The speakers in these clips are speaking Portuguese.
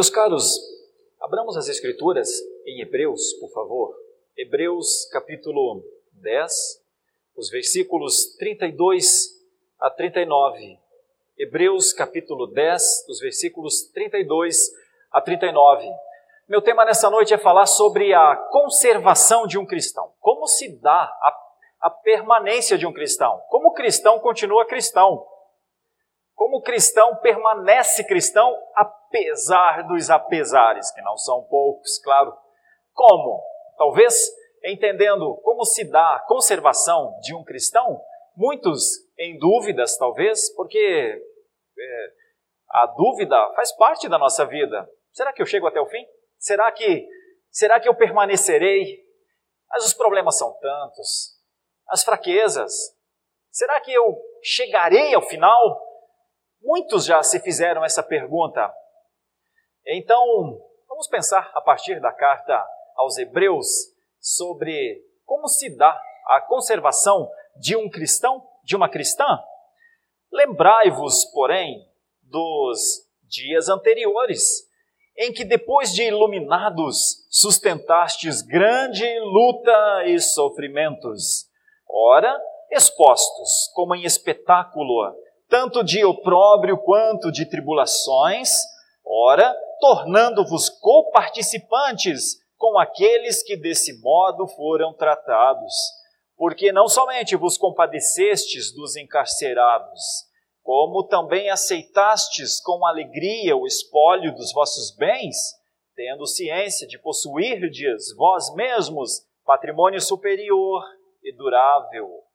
Meus caros, abramos as Escrituras em Hebreus, por favor. Hebreus capítulo 10, os versículos 32 a 39. Hebreus capítulo 10, os versículos 32 a 39. Meu tema nessa noite é falar sobre a conservação de um cristão. Como se dá a, a permanência de um cristão? Como o cristão continua cristão? Como cristão permanece cristão apesar dos apesares, que não são poucos, claro. Como? Talvez entendendo como se dá a conservação de um cristão, muitos em dúvidas, talvez, porque é, a dúvida faz parte da nossa vida. Será que eu chego até o fim? Será que será que eu permanecerei? Mas os problemas são tantos, as fraquezas. Será que eu chegarei ao final? Muitos já se fizeram essa pergunta. Então, vamos pensar a partir da carta aos Hebreus sobre como se dá a conservação de um cristão, de uma cristã. Lembrai-vos, porém, dos dias anteriores, em que depois de iluminados sustentastes grande luta e sofrimentos, ora expostos como em espetáculo tanto de opróbrio quanto de tribulações, ora, tornando-vos coparticipantes com aqueles que desse modo foram tratados. Porque não somente vos compadecestes dos encarcerados, como também aceitastes com alegria o espólio dos vossos bens, tendo ciência de possuirdes vós mesmos patrimônio superior e durável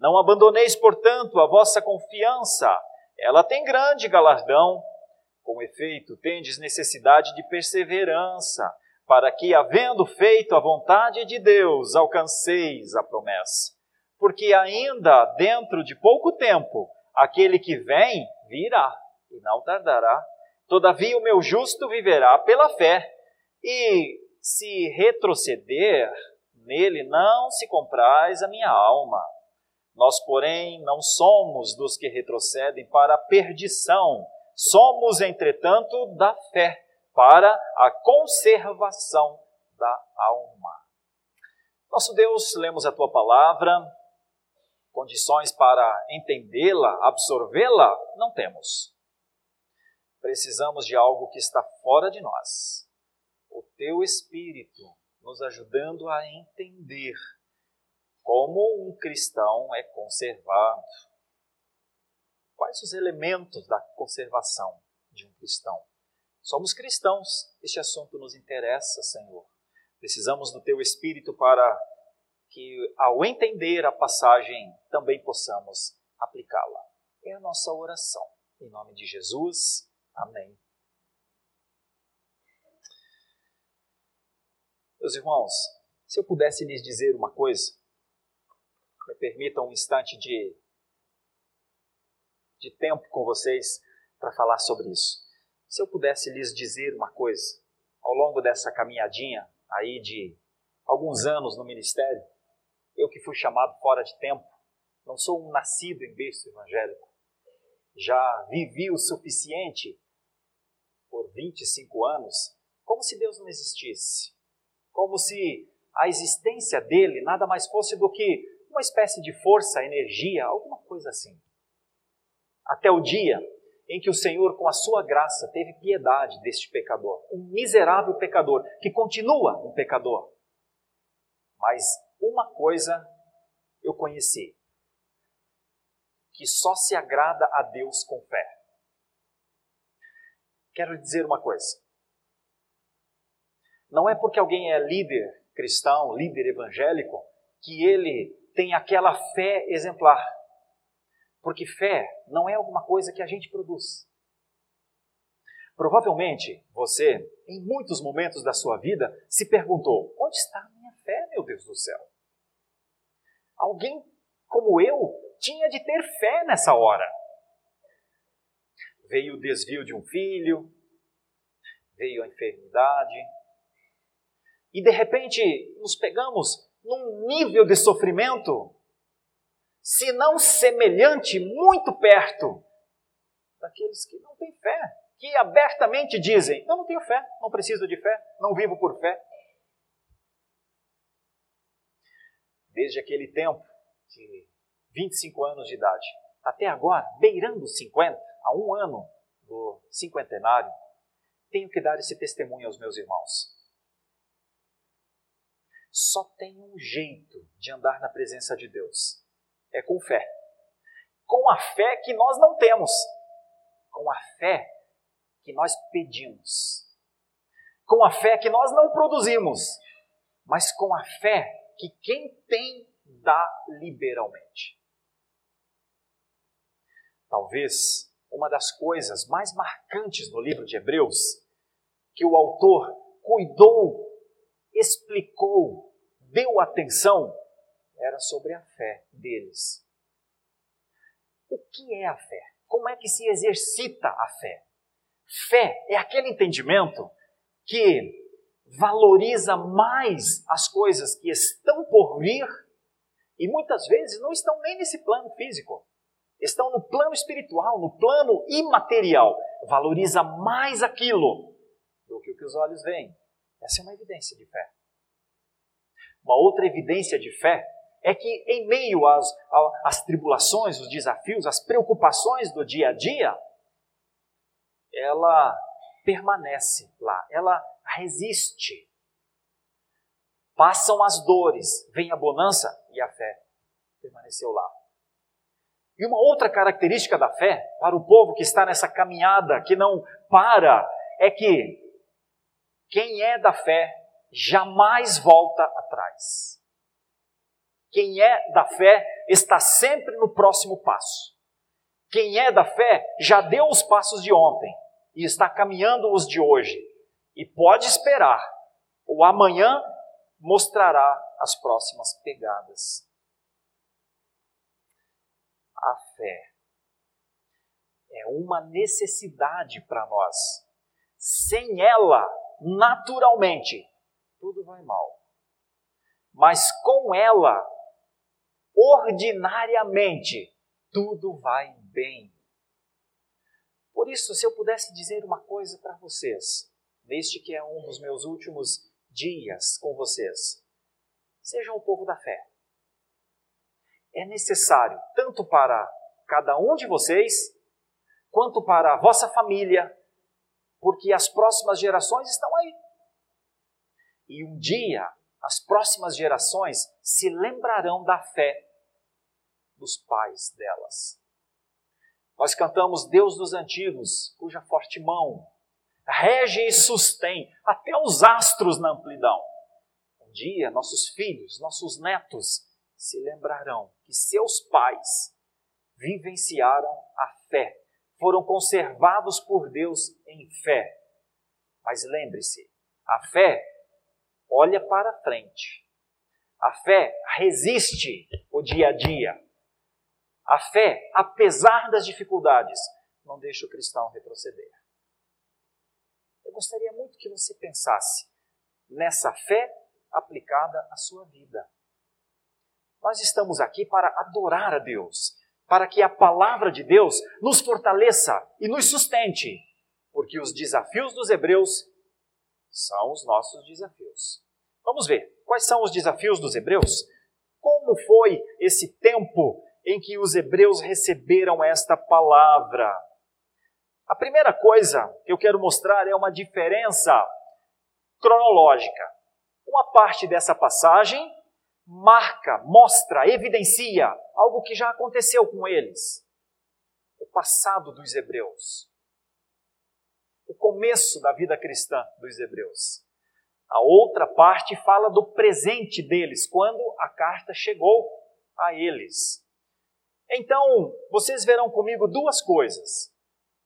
não abandoneis, portanto, a vossa confiança, ela tem grande galardão. Com efeito, tendes necessidade de perseverança, para que, havendo feito a vontade de Deus, alcanceis a promessa. Porque ainda dentro de pouco tempo, aquele que vem virá e não tardará. Todavia, o meu justo viverá pela fé, e se retroceder, nele não se compraz a minha alma. Nós, porém, não somos dos que retrocedem para a perdição, somos, entretanto, da fé para a conservação da alma. Nosso Deus, lemos a tua palavra, condições para entendê-la, absorvê-la, não temos. Precisamos de algo que está fora de nós. O teu Espírito nos ajudando a entender como um cristão é conservado? Quais os elementos da conservação de um cristão? Somos cristãos, este assunto nos interessa, Senhor. Precisamos do Teu Espírito para que, ao entender a passagem, também possamos aplicá-la. É a nossa oração. Em nome de Jesus, amém. Meus irmãos, se eu pudesse lhes dizer uma coisa, me permitam um instante de, de tempo com vocês para falar sobre isso. Se eu pudesse lhes dizer uma coisa, ao longo dessa caminhadinha aí de alguns anos no ministério, eu que fui chamado fora de tempo, não sou um nascido em berço evangélico, já vivi o suficiente por 25 anos, como se Deus não existisse, como se a existência dele nada mais fosse do que uma espécie de força, energia, alguma coisa assim. Até o dia em que o Senhor, com a sua graça, teve piedade deste pecador, um miserável pecador, que continua um pecador. Mas uma coisa eu conheci: que só se agrada a Deus com fé. Quero dizer uma coisa. Não é porque alguém é líder cristão, líder evangélico, que ele tem aquela fé exemplar. Porque fé não é alguma coisa que a gente produz. Provavelmente você, em muitos momentos da sua vida, se perguntou: onde está a minha fé, meu Deus do céu? Alguém como eu tinha de ter fé nessa hora. Veio o desvio de um filho, veio a enfermidade, e de repente nos pegamos num nível de sofrimento, se não semelhante, muito perto daqueles que não têm fé, que abertamente dizem: Eu não tenho fé, não preciso de fé, não vivo por fé. Desde aquele tempo, de 25 anos de idade, até agora, beirando 50, a um ano do cinquentenário, tenho que dar esse testemunho aos meus irmãos. Só tem um jeito de andar na presença de Deus: é com fé. Com a fé que nós não temos, com a fé que nós pedimos, com a fé que nós não produzimos, mas com a fé que quem tem dá liberalmente. Talvez uma das coisas mais marcantes no livro de Hebreus, que o autor cuidou, explicou, deu atenção, era sobre a fé deles. O que é a fé? Como é que se exercita a fé? Fé é aquele entendimento que valoriza mais as coisas que estão por vir e muitas vezes não estão nem nesse plano físico. Estão no plano espiritual, no plano imaterial. Valoriza mais aquilo do que o que os olhos veem. Essa é uma evidência de fé. Uma outra evidência de fé é que, em meio às, às tribulações, os desafios, as preocupações do dia a dia, ela permanece lá, ela resiste. Passam as dores, vem a bonança e a fé permaneceu lá. E uma outra característica da fé, para o povo que está nessa caminhada, que não para, é que quem é da fé jamais volta atrás. Quem é da fé está sempre no próximo passo. Quem é da fé já deu os passos de ontem e está caminhando os de hoje. E pode esperar, o amanhã mostrará as próximas pegadas. A fé é uma necessidade para nós. Sem ela, naturalmente, tudo vai mal. Mas com ela, ordinariamente, tudo vai bem. Por isso, se eu pudesse dizer uma coisa para vocês, neste que é um dos meus últimos dias com vocês, sejam o povo da fé. É necessário, tanto para cada um de vocês, quanto para a vossa família, porque as próximas gerações estão aí. E um dia, as próximas gerações se lembrarão da fé dos pais delas. Nós cantamos Deus dos antigos, cuja forte mão rege e sustém até os astros na amplidão. Um dia, nossos filhos, nossos netos se lembrarão que seus pais vivenciaram a fé, foram conservados por Deus em fé. Mas lembre-se, a fé olha para frente. A fé resiste o dia a dia. A fé, apesar das dificuldades, não deixa o cristão retroceder. Eu gostaria muito que você pensasse nessa fé aplicada à sua vida. Nós estamos aqui para adorar a Deus, para que a palavra de Deus nos fortaleça e nos sustente, porque os desafios dos hebreus são os nossos desafios. Vamos ver quais são os desafios dos hebreus? Como foi esse tempo em que os hebreus receberam esta palavra. A primeira coisa que eu quero mostrar é uma diferença cronológica. Uma parte dessa passagem marca, mostra, evidencia algo que já aconteceu com eles. O passado dos hebreus. O começo da vida cristã dos hebreus. A outra parte fala do presente deles, quando a carta chegou a eles. Então, vocês verão comigo duas coisas.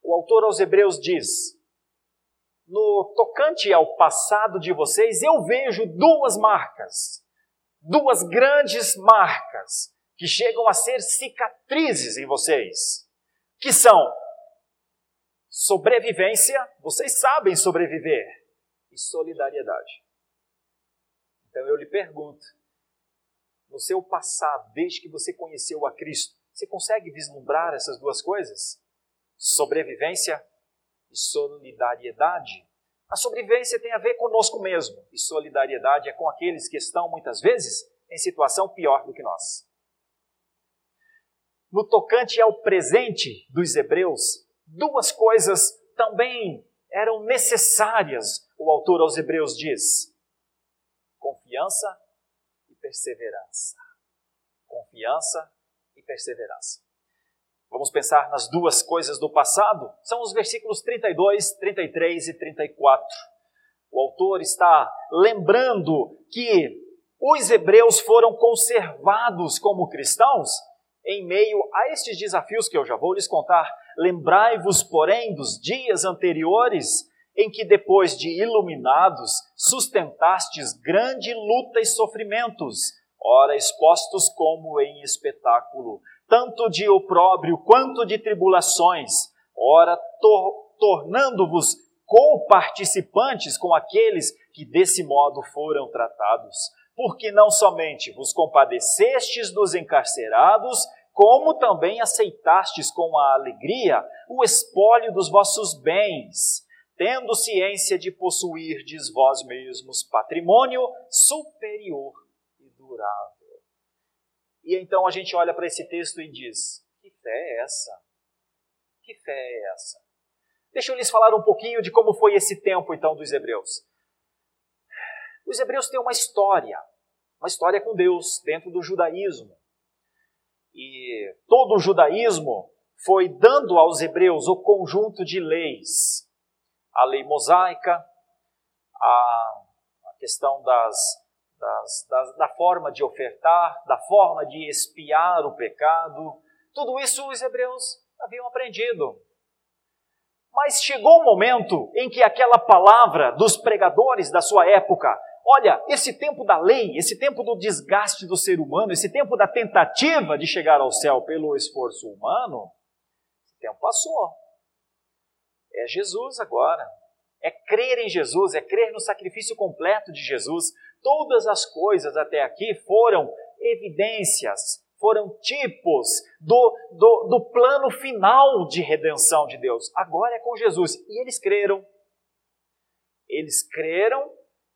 O autor aos Hebreus diz: No tocante ao passado de vocês, eu vejo duas marcas, duas grandes marcas, que chegam a ser cicatrizes em vocês, que são sobrevivência, vocês sabem sobreviver, e solidariedade. Então eu lhe pergunto, no seu passado, desde que você conheceu a Cristo, você consegue vislumbrar essas duas coisas? Sobrevivência e solidariedade. A sobrevivência tem a ver conosco mesmo, e solidariedade é com aqueles que estão, muitas vezes, em situação pior do que nós. No tocante ao presente dos hebreus, duas coisas também eram necessárias, o autor aos hebreus diz: confiança e perseverança. Confiança e perseverança. Vamos pensar nas duas coisas do passado? São os versículos 32, 33 e 34. O autor está lembrando que os hebreus foram conservados como cristãos em meio a estes desafios que eu já vou lhes contar. Lembrai-vos, porém, dos dias anteriores em que, depois de iluminados, sustentastes grande luta e sofrimentos, ora expostos como em espetáculo tanto de opróbrio quanto de tribulações, ora tor tornando-vos co-participantes com aqueles que desse modo foram tratados. Porque não somente vos compadecestes dos encarcerados, como também aceitastes com a alegria o espólio dos vossos bens, tendo ciência de possuirdes vós mesmos patrimônio superior e durável. E então a gente olha para esse texto e diz: que fé é essa? Que fé é essa? Deixa eu lhes falar um pouquinho de como foi esse tempo então dos hebreus. Os hebreus têm uma história, uma história com Deus dentro do judaísmo. E todo o judaísmo foi dando aos hebreus o conjunto de leis. A lei mosaica, a, a questão das das, das, da forma de ofertar, da forma de espiar o pecado. Tudo isso os hebreus haviam aprendido. Mas chegou um momento em que aquela palavra dos pregadores da sua época, olha, esse tempo da lei, esse tempo do desgaste do ser humano, esse tempo da tentativa de chegar ao céu pelo esforço humano, esse tempo passou. É Jesus agora. É crer em Jesus, é crer no sacrifício completo de Jesus, Todas as coisas até aqui foram evidências, foram tipos do, do, do plano final de redenção de Deus. Agora é com Jesus. E eles creram. Eles creram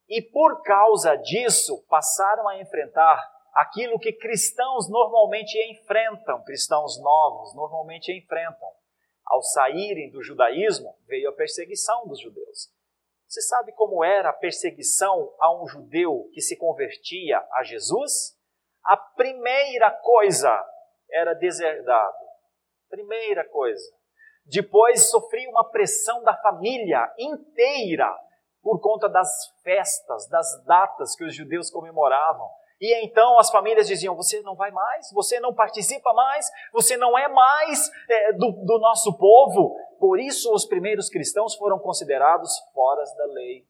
e, por causa disso, passaram a enfrentar aquilo que cristãos normalmente enfrentam, cristãos novos normalmente enfrentam. Ao saírem do judaísmo, veio a perseguição dos judeus. Você sabe como era a perseguição a um judeu que se convertia a Jesus? A primeira coisa era deserdado. Primeira coisa. Depois sofria uma pressão da família inteira por conta das festas, das datas que os judeus comemoravam. E então as famílias diziam: Você não vai mais, você não participa mais, você não é mais é, do, do nosso povo. Por isso, os primeiros cristãos foram considerados fora da lei,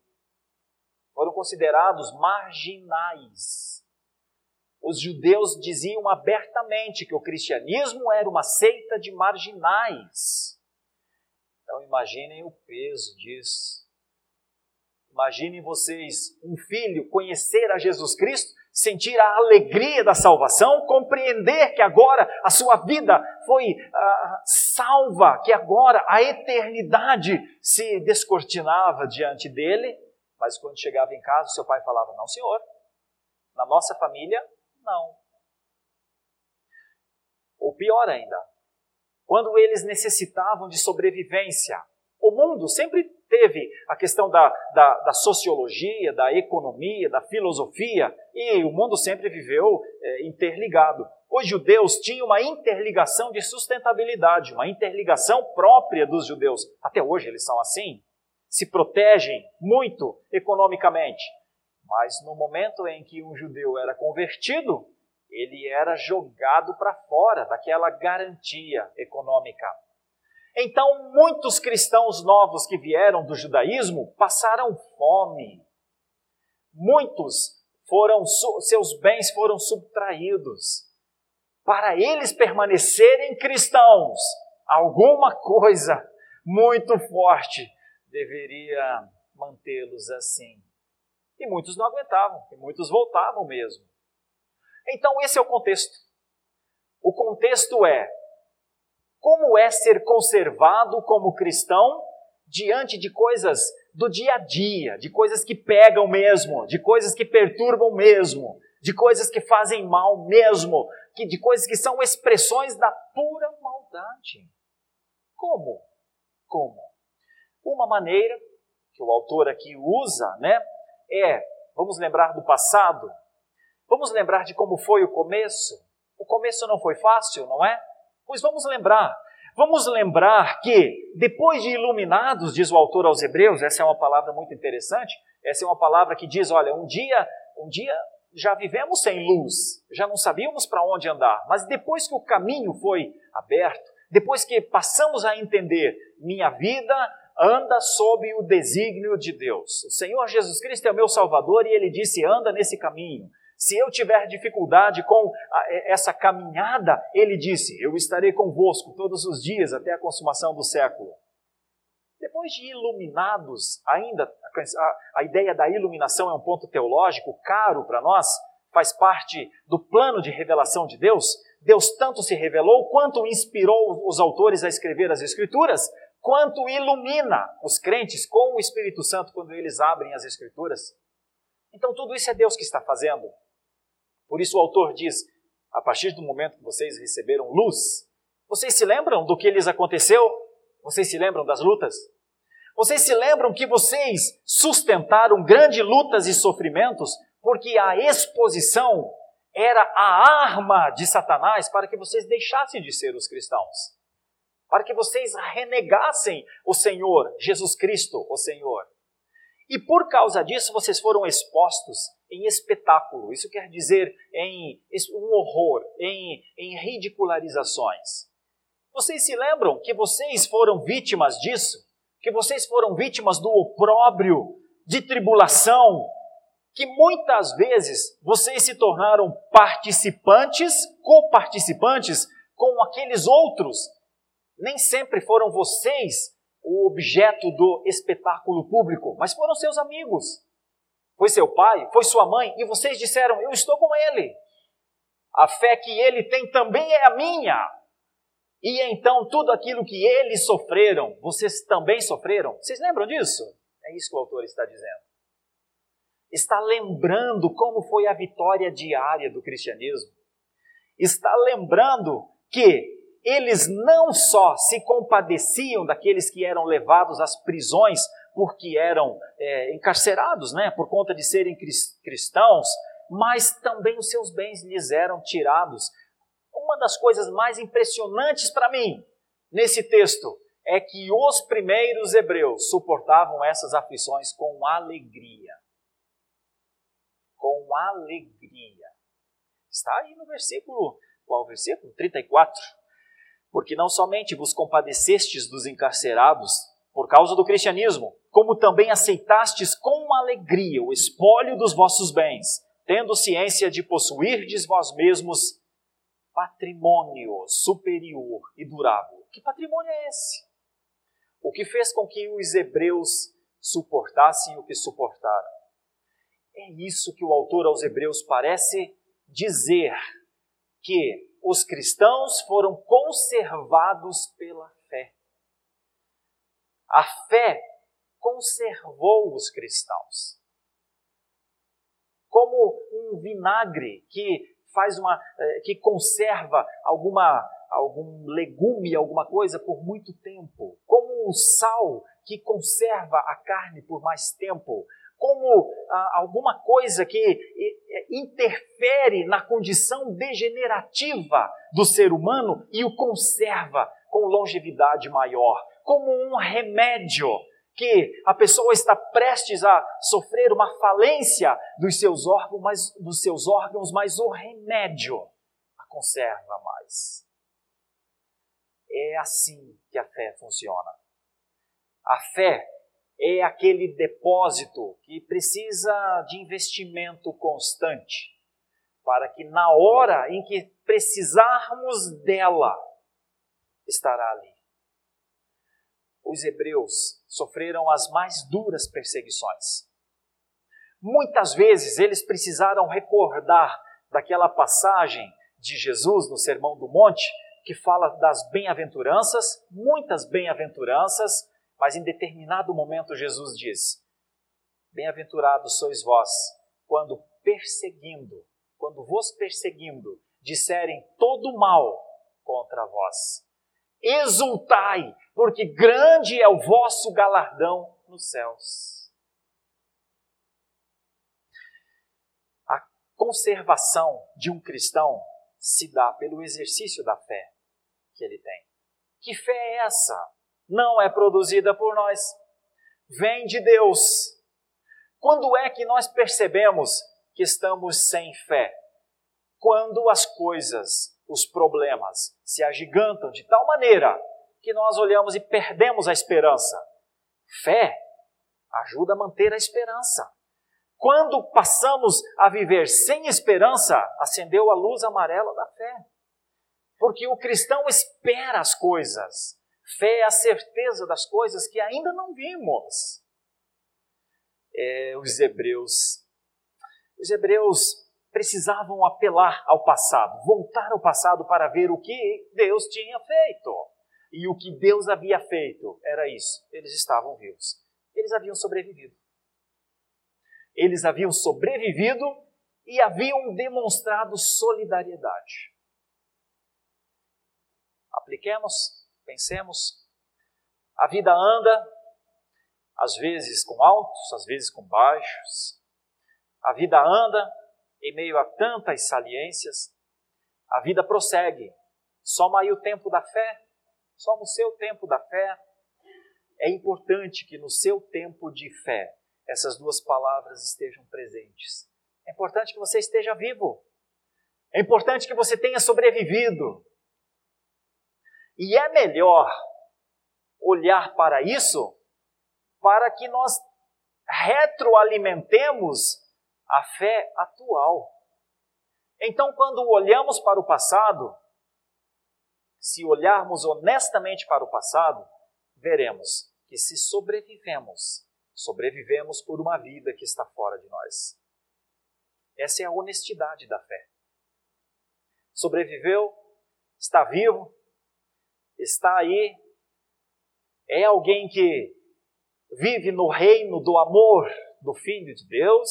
foram considerados marginais. Os judeus diziam abertamente que o cristianismo era uma seita de marginais. Então, imaginem o peso disso. Imaginem vocês um filho conhecer a Jesus Cristo sentir a alegria da salvação, compreender que agora a sua vida foi uh, salva, que agora a eternidade se descortinava diante dele, mas quando chegava em casa, seu pai falava: Não, senhor, na nossa família, não. Ou pior ainda, quando eles necessitavam de sobrevivência, o mundo sempre teve a questão da, da, da, sociologia, da economia, da filosofia, e o mundo sempre viveu é, interligado. Os judeus tinham uma interligação de sustentabilidade, uma interligação própria dos judeus. Até hoje eles são assim. Se protegem muito economicamente. Mas no momento em que um judeu era convertido, ele era jogado para fora daquela garantia econômica. Então, muitos cristãos novos que vieram do judaísmo passaram fome. Muitos foram seus bens foram subtraídos. Para eles permanecerem cristãos, alguma coisa muito forte deveria mantê-los assim. E muitos não aguentavam, e muitos voltavam mesmo. Então, esse é o contexto. O contexto é como é ser conservado como cristão diante de coisas do dia a dia, de coisas que pegam mesmo, de coisas que perturbam mesmo, de coisas que fazem mal mesmo, que, de coisas que são expressões da pura maldade. Como? Como? Uma maneira que o autor aqui usa, né, é, vamos lembrar do passado, vamos lembrar de como foi o começo. O começo não foi fácil, não é? Pois vamos lembrar. Vamos lembrar que, depois de iluminados, diz o autor aos Hebreus, essa é uma palavra muito interessante, essa é uma palavra que diz: olha, um dia, um dia já vivemos sem luz, já não sabíamos para onde andar, mas depois que o caminho foi aberto, depois que passamos a entender, minha vida anda sob o desígnio de Deus. O Senhor Jesus Cristo é o meu Salvador e ele disse: anda nesse caminho. Se eu tiver dificuldade com essa caminhada, ele disse: Eu estarei convosco todos os dias até a consumação do século. Depois de iluminados, ainda a, a ideia da iluminação é um ponto teológico caro para nós, faz parte do plano de revelação de Deus. Deus tanto se revelou, quanto inspirou os autores a escrever as Escrituras, quanto ilumina os crentes com o Espírito Santo quando eles abrem as Escrituras. Então, tudo isso é Deus que está fazendo. Por isso, o autor diz: a partir do momento que vocês receberam luz, vocês se lembram do que lhes aconteceu? Vocês se lembram das lutas? Vocês se lembram que vocês sustentaram grandes lutas e sofrimentos porque a exposição era a arma de Satanás para que vocês deixassem de ser os cristãos? para que vocês renegassem o Senhor, Jesus Cristo, o Senhor. E por causa disso vocês foram expostos em espetáculo, isso quer dizer em um horror, em, em ridicularizações. Vocês se lembram que vocês foram vítimas disso? Que vocês foram vítimas do opróbrio, de tribulação, que muitas vezes vocês se tornaram participantes, coparticipantes com aqueles outros nem sempre foram vocês o objeto do espetáculo público, mas foram seus amigos. Foi seu pai, foi sua mãe, e vocês disseram: Eu estou com ele. A fé que ele tem também é a minha. E então tudo aquilo que eles sofreram, vocês também sofreram. Vocês lembram disso? É isso que o autor está dizendo. Está lembrando como foi a vitória diária do cristianismo. Está lembrando que eles não só se compadeciam daqueles que eram levados às prisões porque eram é, encarcerados, né, por conta de serem cristãos, mas também os seus bens lhes eram tirados. Uma das coisas mais impressionantes para mim nesse texto é que os primeiros hebreus suportavam essas aflições com alegria. Com alegria. Está aí no versículo, qual versículo? 34 porque não somente vos compadecestes dos encarcerados por causa do cristianismo, como também aceitastes com alegria o espólio dos vossos bens, tendo ciência de possuirdes vós mesmos patrimônio superior e durável. Que patrimônio é esse? O que fez com que os hebreus suportassem o que suportaram? É isso que o autor aos hebreus parece dizer que os cristãos foram conservados pela. A fé conservou os cristãos. Como um vinagre que faz uma eh, que conserva alguma algum legume, alguma coisa por muito tempo, como o sal que conserva a carne por mais tempo, como ah, alguma coisa que eh, interfere na condição degenerativa do ser humano e o conserva com longevidade maior, como um remédio que a pessoa está prestes a sofrer uma falência dos seus órgãos, mas, dos seus órgãos, mas o remédio a conserva mais. É assim que a fé funciona. A fé é aquele depósito que precisa de investimento constante para que na hora em que precisarmos dela, estará ali. Os hebreus sofreram as mais duras perseguições. Muitas vezes eles precisaram recordar daquela passagem de Jesus no Sermão do Monte, que fala das bem-aventuranças, muitas bem-aventuranças, Mas em determinado momento Jesus diz: Bem-aventurados sois vós, quando perseguindo, quando vos perseguindo, disserem todo mal contra vós. Exultai, porque grande é o vosso galardão nos céus. A conservação de um cristão se dá pelo exercício da fé que ele tem. Que fé é essa? Não é produzida por nós, vem de Deus. Quando é que nós percebemos que estamos sem fé? Quando as coisas, os problemas, se agigantam de tal maneira que nós olhamos e perdemos a esperança. Fé ajuda a manter a esperança. Quando passamos a viver sem esperança, acendeu a luz amarela da fé. Porque o cristão espera as coisas. Fé é a certeza das coisas que ainda não vimos. É, os hebreus os hebreus precisavam apelar ao passado, voltar ao passado para ver o que Deus tinha feito. E o que Deus havia feito era isso: eles estavam vivos. Eles haviam sobrevivido. Eles haviam sobrevivido e haviam demonstrado solidariedade. Apliquemos, pensemos. A vida anda, às vezes com altos, às vezes com baixos, a vida anda em meio a tantas saliências. A vida prossegue. Soma aí o tempo da fé. Soma o seu tempo da fé. É importante que no seu tempo de fé essas duas palavras estejam presentes. É importante que você esteja vivo. É importante que você tenha sobrevivido. E é melhor olhar para isso para que nós retroalimentemos a fé atual. Então, quando olhamos para o passado, se olharmos honestamente para o passado, veremos que se sobrevivemos, sobrevivemos por uma vida que está fora de nós. Essa é a honestidade da fé. Sobreviveu, está vivo, está aí, é alguém que vive no reino do amor do Filho de Deus,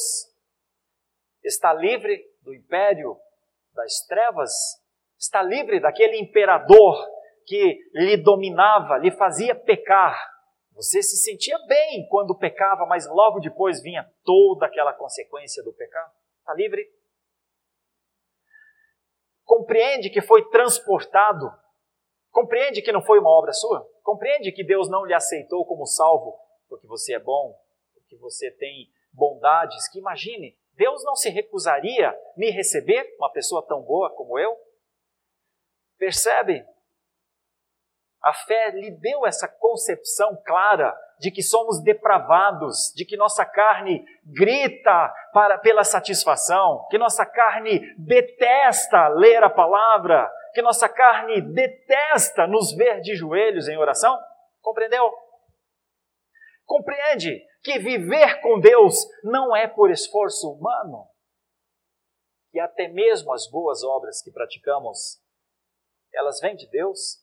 está livre do império das trevas, está livre daquele imperador que lhe dominava, lhe fazia pecar. Você se sentia bem quando pecava, mas logo depois vinha toda aquela consequência do pecado. Está livre? Compreende que foi transportado. Compreende que não foi uma obra sua. Compreende que Deus não lhe aceitou como salvo porque você é bom, porque você tem bondades. Que imagine, Deus não se recusaria me receber, uma pessoa tão boa como eu? Percebe? A fé lhe deu essa concepção clara de que somos depravados, de que nossa carne grita para, pela satisfação, que nossa carne detesta ler a palavra, que nossa carne detesta nos ver de joelhos em oração. Compreendeu? Compreende que viver com Deus não é por esforço humano. E até mesmo as boas obras que praticamos, elas vêm de Deus.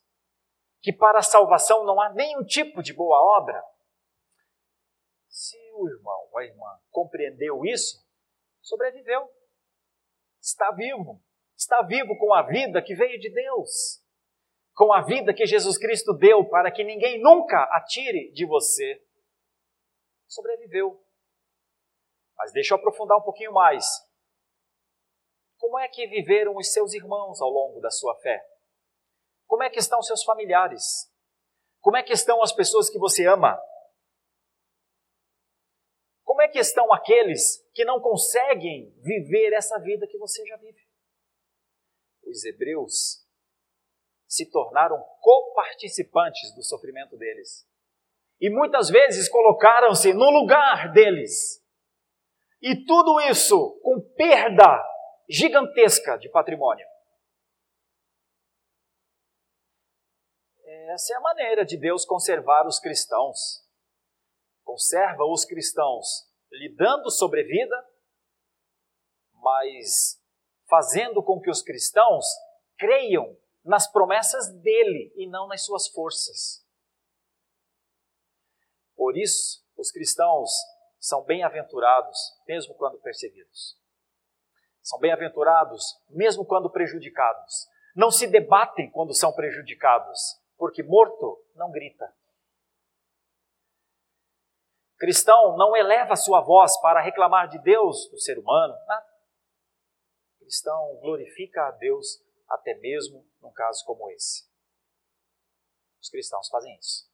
Que para a salvação não há nenhum tipo de boa obra. Se o irmão ou a irmã compreendeu isso, sobreviveu. Está vivo. Está vivo com a vida que veio de Deus. Com a vida que Jesus Cristo deu para que ninguém nunca atire de você sobreviveu. Mas deixa eu aprofundar um pouquinho mais. Como é que viveram os seus irmãos ao longo da sua fé? Como é que estão seus familiares? Como é que estão as pessoas que você ama? Como é que estão aqueles que não conseguem viver essa vida que você já vive? Os hebreus se tornaram coparticipantes do sofrimento deles e muitas vezes colocaram-se no lugar deles. E tudo isso com perda gigantesca de patrimônio. Essa é a maneira de Deus conservar os cristãos. Conserva os cristãos lhe dando sobrevida, mas fazendo com que os cristãos creiam nas promessas dele e não nas suas forças. Por isso, os cristãos são bem-aventurados, mesmo quando perseguidos. São bem-aventurados, mesmo quando prejudicados. Não se debatem quando são prejudicados, porque morto não grita. Cristão não eleva sua voz para reclamar de Deus, do ser humano, nada. Cristão glorifica a Deus até mesmo num caso como esse. Os cristãos fazem isso.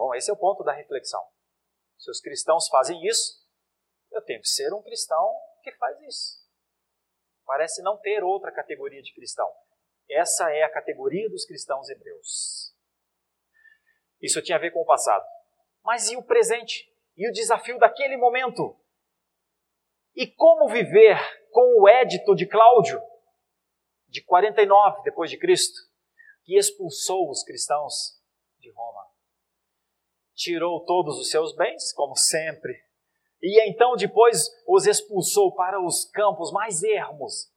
Bom, esse é o ponto da reflexão. Se os cristãos fazem isso, eu tenho que ser um cristão que faz isso. Parece não ter outra categoria de cristão. Essa é a categoria dos cristãos hebreus. Isso tinha a ver com o passado. Mas e o presente? E o desafio daquele momento? E como viver com o édito de Cláudio, de 49 depois de Cristo, que expulsou os cristãos de Roma? Tirou todos os seus bens, como sempre, e então depois os expulsou para os campos mais ermos.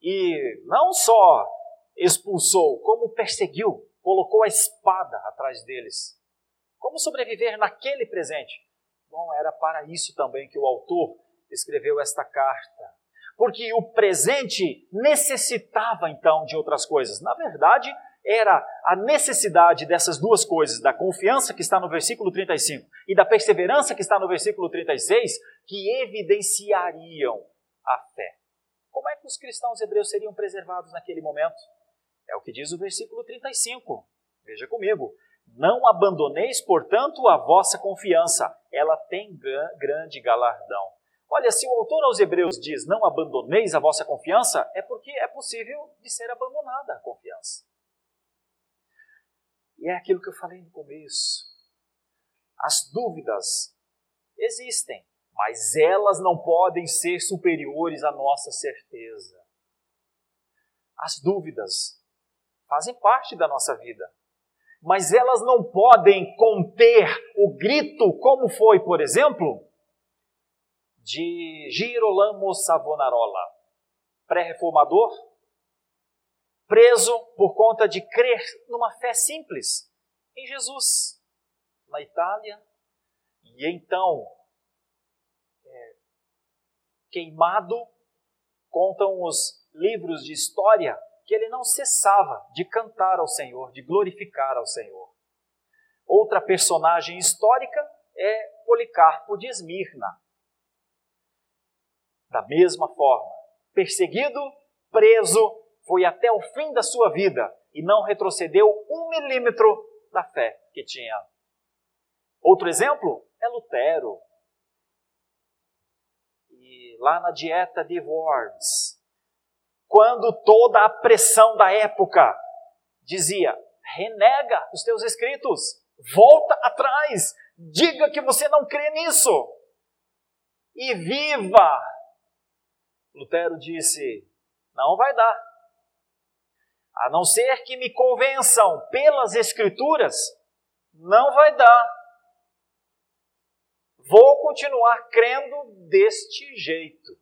E não só expulsou, como perseguiu, colocou a espada atrás deles. Como sobreviver naquele presente? Bom, era para isso também que o autor escreveu esta carta. Porque o presente necessitava então de outras coisas. Na verdade, era a necessidade dessas duas coisas, da confiança que está no versículo 35 e da perseverança que está no versículo 36, que evidenciariam a fé. Como é que os cristãos hebreus seriam preservados naquele momento? É o que diz o versículo 35. Veja comigo. Não abandoneis, portanto, a vossa confiança, ela tem grande galardão. Olha, se o autor aos Hebreus diz não abandoneis a vossa confiança, é porque é possível de ser abandonada a confiança. E é aquilo que eu falei no começo. As dúvidas existem, mas elas não podem ser superiores à nossa certeza. As dúvidas fazem parte da nossa vida. Mas elas não podem conter o grito, como foi, por exemplo, de Girolamo Savonarola, pré-reformador, preso por conta de crer numa fé simples em Jesus, na Itália, e então é, queimado, contam os livros de história que ele não cessava de cantar ao Senhor, de glorificar ao Senhor. Outra personagem histórica é Policarpo de Esmirna. Da mesma forma, perseguido, preso, foi até o fim da sua vida e não retrocedeu um milímetro da fé que tinha. Outro exemplo é Lutero. E lá na dieta de Worms, quando toda a pressão da época dizia: renega os teus escritos, volta atrás, diga que você não crê nisso e viva. Lutero disse: não vai dar. A não ser que me convençam pelas Escrituras, não vai dar. Vou continuar crendo deste jeito.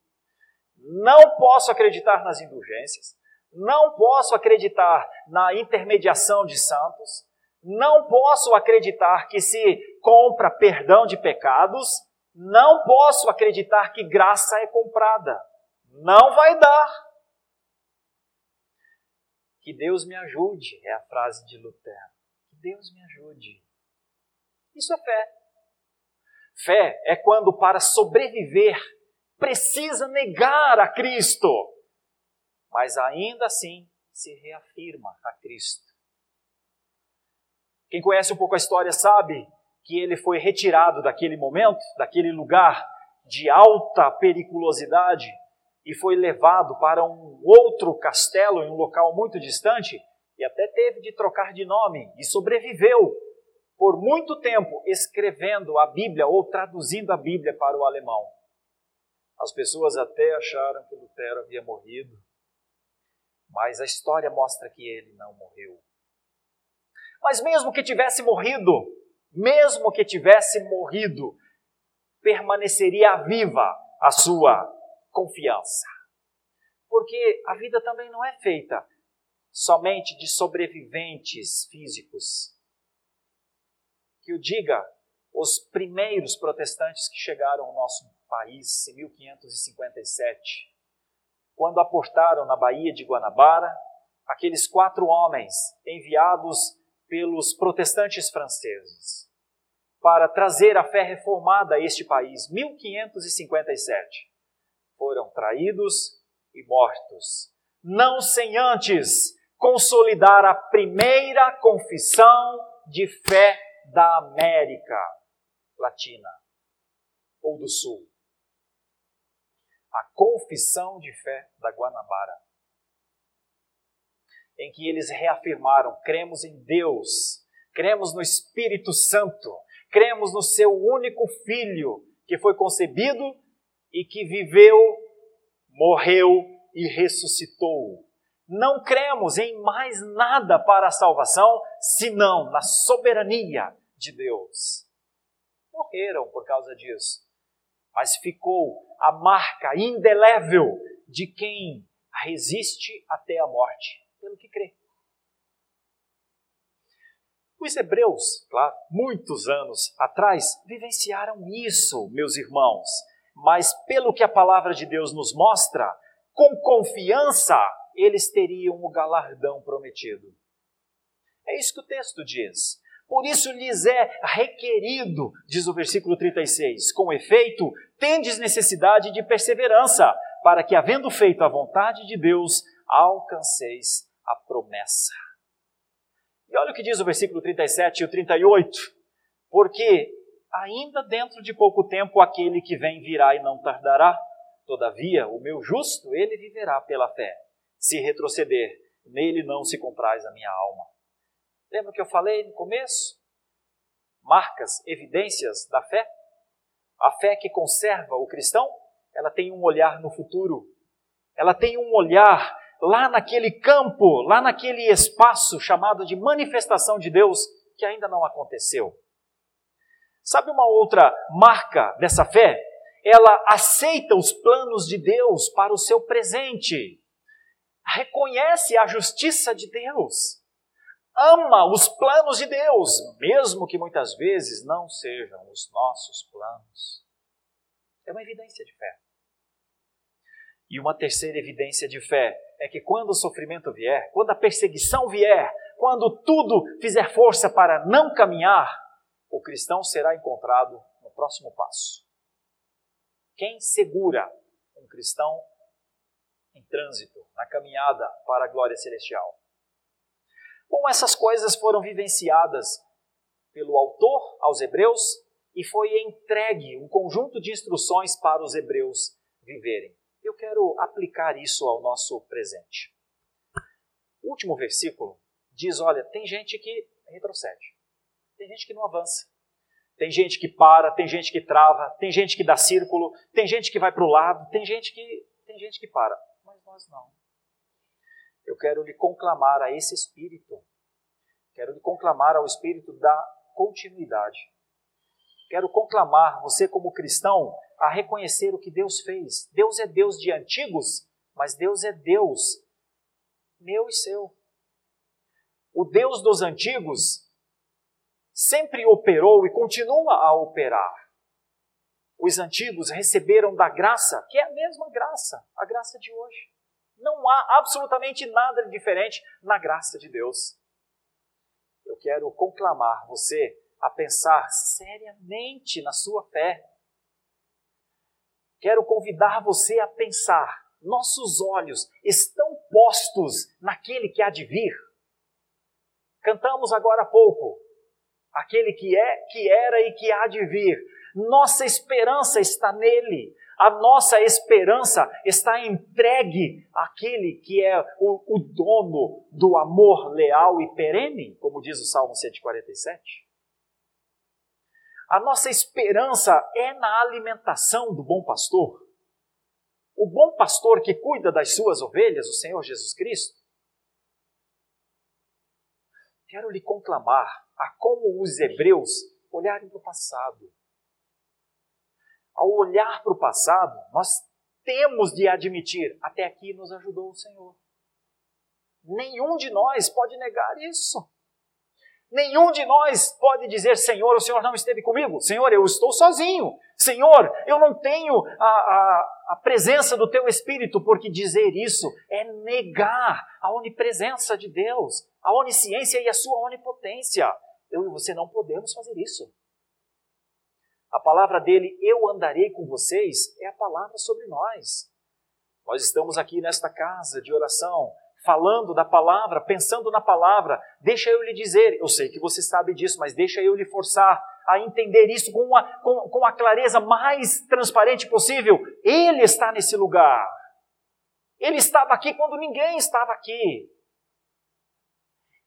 Não posso acreditar nas indulgências, não posso acreditar na intermediação de santos, não posso acreditar que se compra perdão de pecados, não posso acreditar que graça é comprada. Não vai dar. Que Deus me ajude, é a frase de Lutero. Que Deus me ajude. Isso é fé. Fé é quando, para sobreviver precisa negar a Cristo, mas ainda assim se reafirma a Cristo. Quem conhece um pouco a história sabe que ele foi retirado daquele momento, daquele lugar de alta periculosidade e foi levado para um outro castelo em um local muito distante e até teve de trocar de nome e sobreviveu por muito tempo escrevendo a Bíblia ou traduzindo a Bíblia para o alemão. As pessoas até acharam que Lutero havia morrido, mas a história mostra que ele não morreu. Mas mesmo que tivesse morrido, mesmo que tivesse morrido, permaneceria viva a sua confiança. Porque a vida também não é feita somente de sobreviventes físicos. que o diga os primeiros protestantes que chegaram ao nosso país em 1557, quando aportaram na Baía de Guanabara aqueles quatro homens enviados pelos protestantes franceses para trazer a fé reformada a este país, 1557, foram traídos e mortos, não sem antes consolidar a primeira confissão de fé da América Latina ou do Sul. A confissão de fé da Guanabara em que eles reafirmaram: cremos em Deus, cremos no Espírito Santo, cremos no seu único Filho, que foi concebido e que viveu, morreu e ressuscitou. Não cremos em mais nada para a salvação, senão na soberania de Deus. Morreram por causa disso, mas ficou a marca indelével de quem resiste até a morte pelo que crê. Os hebreus, claro, muitos anos atrás, vivenciaram isso, meus irmãos, mas pelo que a palavra de Deus nos mostra, com confiança eles teriam o galardão prometido. É isso que o texto diz. Por isso lhes é requerido, diz o versículo 36, com efeito, tendes necessidade de perseverança, para que, havendo feito a vontade de Deus, alcanceis a promessa. E olha o que diz o versículo 37 e o 38. Porque ainda dentro de pouco tempo aquele que vem virá e não tardará. Todavia, o meu justo, ele viverá pela fé. Se retroceder, nele não se compraz a minha alma. Lembra que eu falei no começo? Marcas, evidências da fé. A fé que conserva o cristão, ela tem um olhar no futuro. Ela tem um olhar lá naquele campo, lá naquele espaço chamado de manifestação de Deus que ainda não aconteceu. Sabe uma outra marca dessa fé? Ela aceita os planos de Deus para o seu presente, reconhece a justiça de Deus, ama os planos de Deus, mesmo que muitas vezes não sejam os nossos planos. É uma evidência de fé. E uma terceira evidência de fé é que quando o sofrimento vier, quando a perseguição vier, quando tudo fizer força para não caminhar, o cristão será encontrado no próximo passo. Quem segura um cristão em trânsito, na caminhada para a glória celestial? Bom, essas coisas foram vivenciadas pelo autor aos Hebreus e foi entregue um conjunto de instruções para os hebreus viverem eu quero aplicar isso ao nosso presente. O último versículo diz: olha, tem gente que retrocede, tem gente que não avança, tem gente que para, tem gente que trava, tem gente que dá círculo, tem gente que vai para o lado, tem gente que tem gente que para, mas nós não. Eu quero lhe conclamar a esse espírito, quero lhe conclamar ao espírito da continuidade. Quero conclamar você como cristão a reconhecer o que Deus fez. Deus é Deus de antigos, mas Deus é Deus meu e seu. O Deus dos antigos sempre operou e continua a operar. Os antigos receberam da graça, que é a mesma graça, a graça de hoje. Não há absolutamente nada diferente na graça de Deus. Eu quero conclamar você a pensar seriamente na sua fé quero convidar você a pensar: nossos olhos estão postos naquele que há de vir? Cantamos agora há pouco, aquele que é, que era e que há de vir. Nossa esperança está nele. A nossa esperança está entregue àquele que é o, o dono do amor leal e perene, como diz o Salmo 147. A nossa esperança é na alimentação do bom pastor. O bom pastor que cuida das suas ovelhas, o Senhor Jesus Cristo. Quero lhe conclamar a como os hebreus olharem para o passado. Ao olhar para o passado, nós temos de admitir: até aqui nos ajudou o Senhor. Nenhum de nós pode negar isso. Nenhum de nós pode dizer, Senhor, o Senhor não esteve comigo. Senhor, eu estou sozinho. Senhor, eu não tenho a, a, a presença do Teu Espírito, porque dizer isso é negar a onipresença de Deus, a onisciência e a Sua onipotência. Eu e você não podemos fazer isso. A palavra dele, eu andarei com vocês, é a palavra sobre nós. Nós estamos aqui nesta casa de oração, falando da palavra, pensando na palavra. Deixa eu lhe dizer, eu sei que você sabe disso, mas deixa eu lhe forçar a entender isso com, uma, com, com a clareza mais transparente possível. Ele está nesse lugar. Ele estava aqui quando ninguém estava aqui.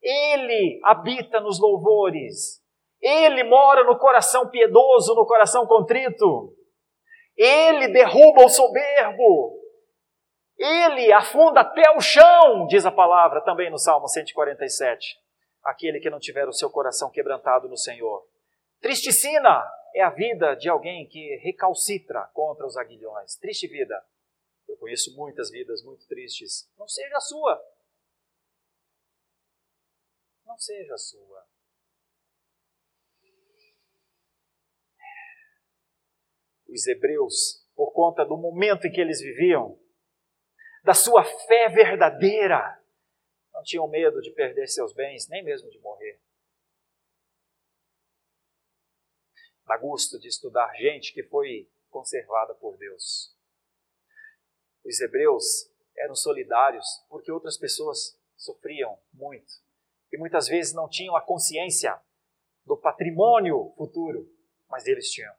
Ele habita nos louvores. Ele mora no coração piedoso, no coração contrito. Ele derruba o soberbo. Ele afunda até o chão, diz a palavra também no Salmo 147. Aquele que não tiver o seu coração quebrantado no Senhor. Tristicina é a vida de alguém que recalcitra contra os aguilhões. Triste vida. Eu conheço muitas vidas muito tristes. Não seja a sua. Não seja sua. Os hebreus, por conta do momento em que eles viviam, da sua fé verdadeira. Não tinham medo de perder seus bens, nem mesmo de morrer. Dá gosto de estudar gente que foi conservada por Deus. Os hebreus eram solidários porque outras pessoas sofriam muito e muitas vezes não tinham a consciência do patrimônio futuro, mas eles tinham.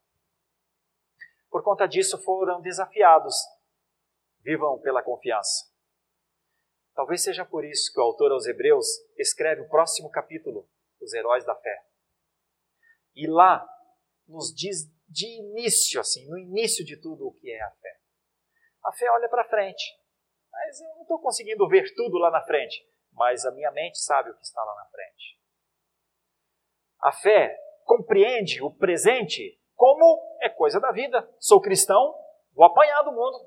Por conta disso, foram desafiados Vivam pela confiança. Talvez seja por isso que o autor aos Hebreus escreve o próximo capítulo, Os Heróis da Fé. E lá nos diz de início, assim, no início de tudo, o que é a fé. A fé olha para frente, mas eu não estou conseguindo ver tudo lá na frente, mas a minha mente sabe o que está lá na frente. A fé compreende o presente como é coisa da vida. Sou cristão, vou apanhar do mundo.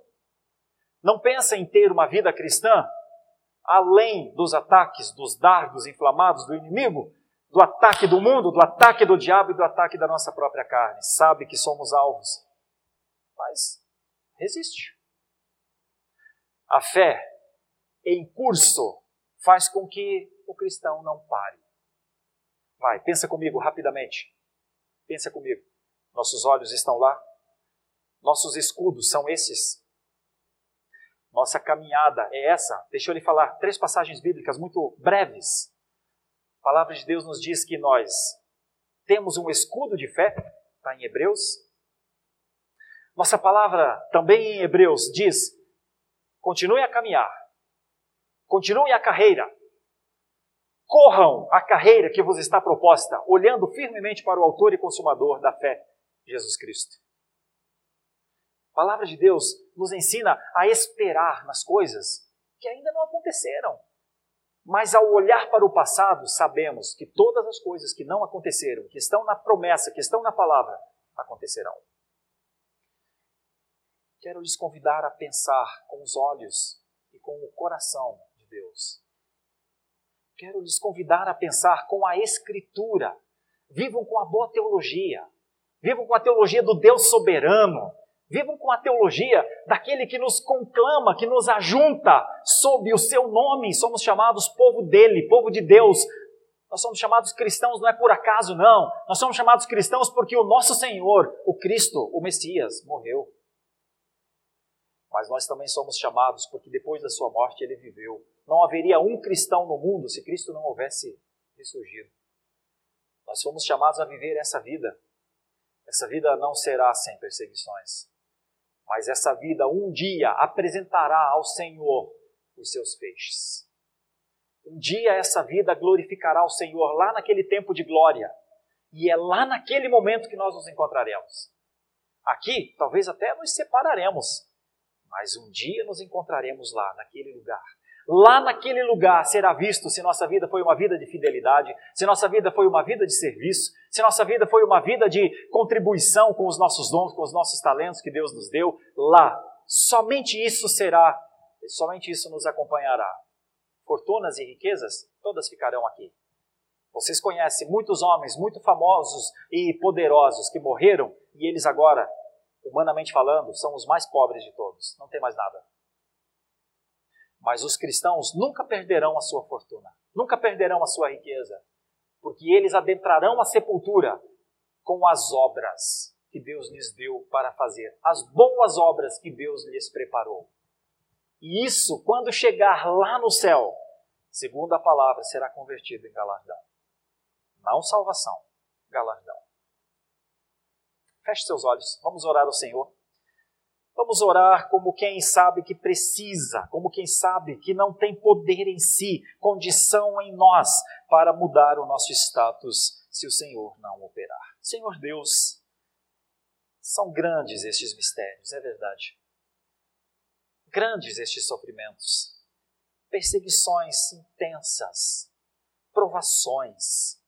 Não pensa em ter uma vida cristã além dos ataques, dos dardos inflamados do inimigo, do ataque do mundo, do ataque do diabo e do ataque da nossa própria carne. Sabe que somos alvos, mas resiste. A fé em curso faz com que o cristão não pare. Vai, pensa comigo rapidamente. Pensa comigo. Nossos olhos estão lá. Nossos escudos são esses. Nossa caminhada é essa. Deixa eu lhe falar três passagens bíblicas muito breves. A palavra de Deus nos diz que nós temos um escudo de fé, está em Hebreus. Nossa palavra também em Hebreus diz: continue a caminhar, continue a carreira, corram a carreira que vos está proposta, olhando firmemente para o Autor e Consumador da fé, Jesus Cristo. A palavra de Deus nos ensina a esperar nas coisas que ainda não aconteceram. Mas ao olhar para o passado, sabemos que todas as coisas que não aconteceram, que estão na promessa, que estão na palavra, acontecerão. Quero lhes convidar a pensar com os olhos e com o coração Deus. Quero lhes convidar a pensar com a Escritura. Vivam com a boa teologia. Vivam com a teologia do Deus soberano, Vivam com a teologia daquele que nos conclama, que nos ajunta sob o seu nome. Somos chamados povo dele, povo de Deus. Nós somos chamados cristãos não é por acaso, não. Nós somos chamados cristãos porque o nosso Senhor, o Cristo, o Messias, morreu. Mas nós também somos chamados porque depois da sua morte ele viveu. Não haveria um cristão no mundo se Cristo não houvesse ressurgido. Nós somos chamados a viver essa vida. Essa vida não será sem perseguições. Mas essa vida um dia apresentará ao Senhor os seus feixes. Um dia essa vida glorificará o Senhor lá naquele tempo de glória. E é lá naquele momento que nós nos encontraremos. Aqui, talvez até nos separaremos, mas um dia nos encontraremos lá, naquele lugar. Lá naquele lugar será visto se nossa vida foi uma vida de fidelidade, se nossa vida foi uma vida de serviço, se nossa vida foi uma vida de contribuição com os nossos dons, com os nossos talentos que Deus nos deu. Lá, somente isso será, somente isso nos acompanhará. Fortunas e riquezas, todas ficarão aqui. Vocês conhecem muitos homens muito famosos e poderosos que morreram e eles agora, humanamente falando, são os mais pobres de todos. Não tem mais nada. Mas os cristãos nunca perderão a sua fortuna, nunca perderão a sua riqueza, porque eles adentrarão a sepultura com as obras que Deus lhes deu para fazer, as boas obras que Deus lhes preparou. E isso, quando chegar lá no céu, segundo a palavra, será convertido em galardão. Não salvação, galardão. Feche seus olhos, vamos orar ao Senhor. Vamos orar como quem sabe que precisa, como quem sabe que não tem poder em si, condição em nós para mudar o nosso status se o Senhor não operar. Senhor Deus, são grandes estes mistérios, é verdade. Grandes estes sofrimentos, perseguições intensas, provações,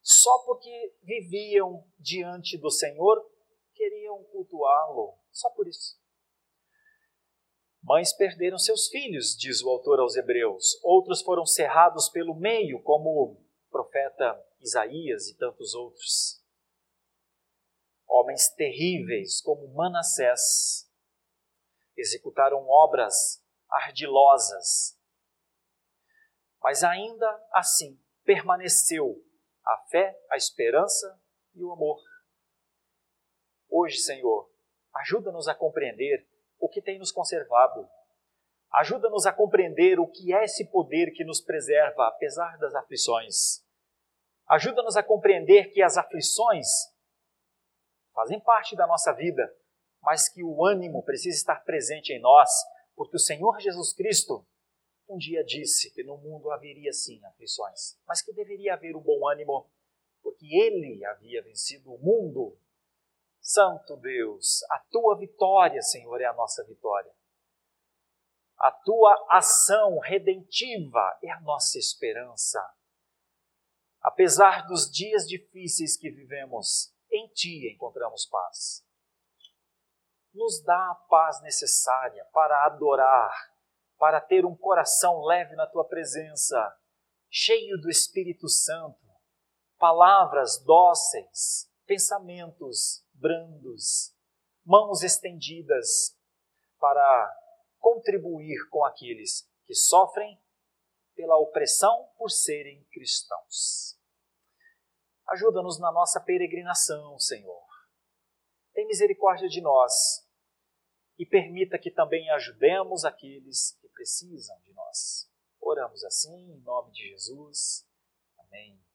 só porque viviam diante do Senhor, queriam cultuá-lo, só por isso. Mães perderam seus filhos, diz o autor aos Hebreus. Outros foram cerrados pelo meio, como o profeta Isaías e tantos outros. Homens terríveis, como Manassés, executaram obras ardilosas. Mas ainda assim permaneceu a fé, a esperança e o amor. Hoje, Senhor, ajuda-nos a compreender o que tem nos conservado. Ajuda-nos a compreender o que é esse poder que nos preserva apesar das aflições. Ajuda-nos a compreender que as aflições fazem parte da nossa vida, mas que o ânimo precisa estar presente em nós, porque o Senhor Jesus Cristo um dia disse que no mundo haveria sim aflições, mas que deveria haver o bom ânimo, porque ele havia vencido o mundo. Santo Deus, a tua vitória, Senhor, é a nossa vitória. A tua ação redentiva é a nossa esperança. Apesar dos dias difíceis que vivemos, em ti encontramos paz. Nos dá a paz necessária para adorar para ter um coração leve na tua presença, cheio do Espírito Santo, palavras dóceis, pensamentos brandos, mãos estendidas para contribuir com aqueles que sofrem pela opressão por serem cristãos. Ajuda-nos na nossa peregrinação, Senhor. Tem misericórdia de nós e permita que também ajudemos aqueles que precisam de nós. Oramos assim, em nome de Jesus. Amém.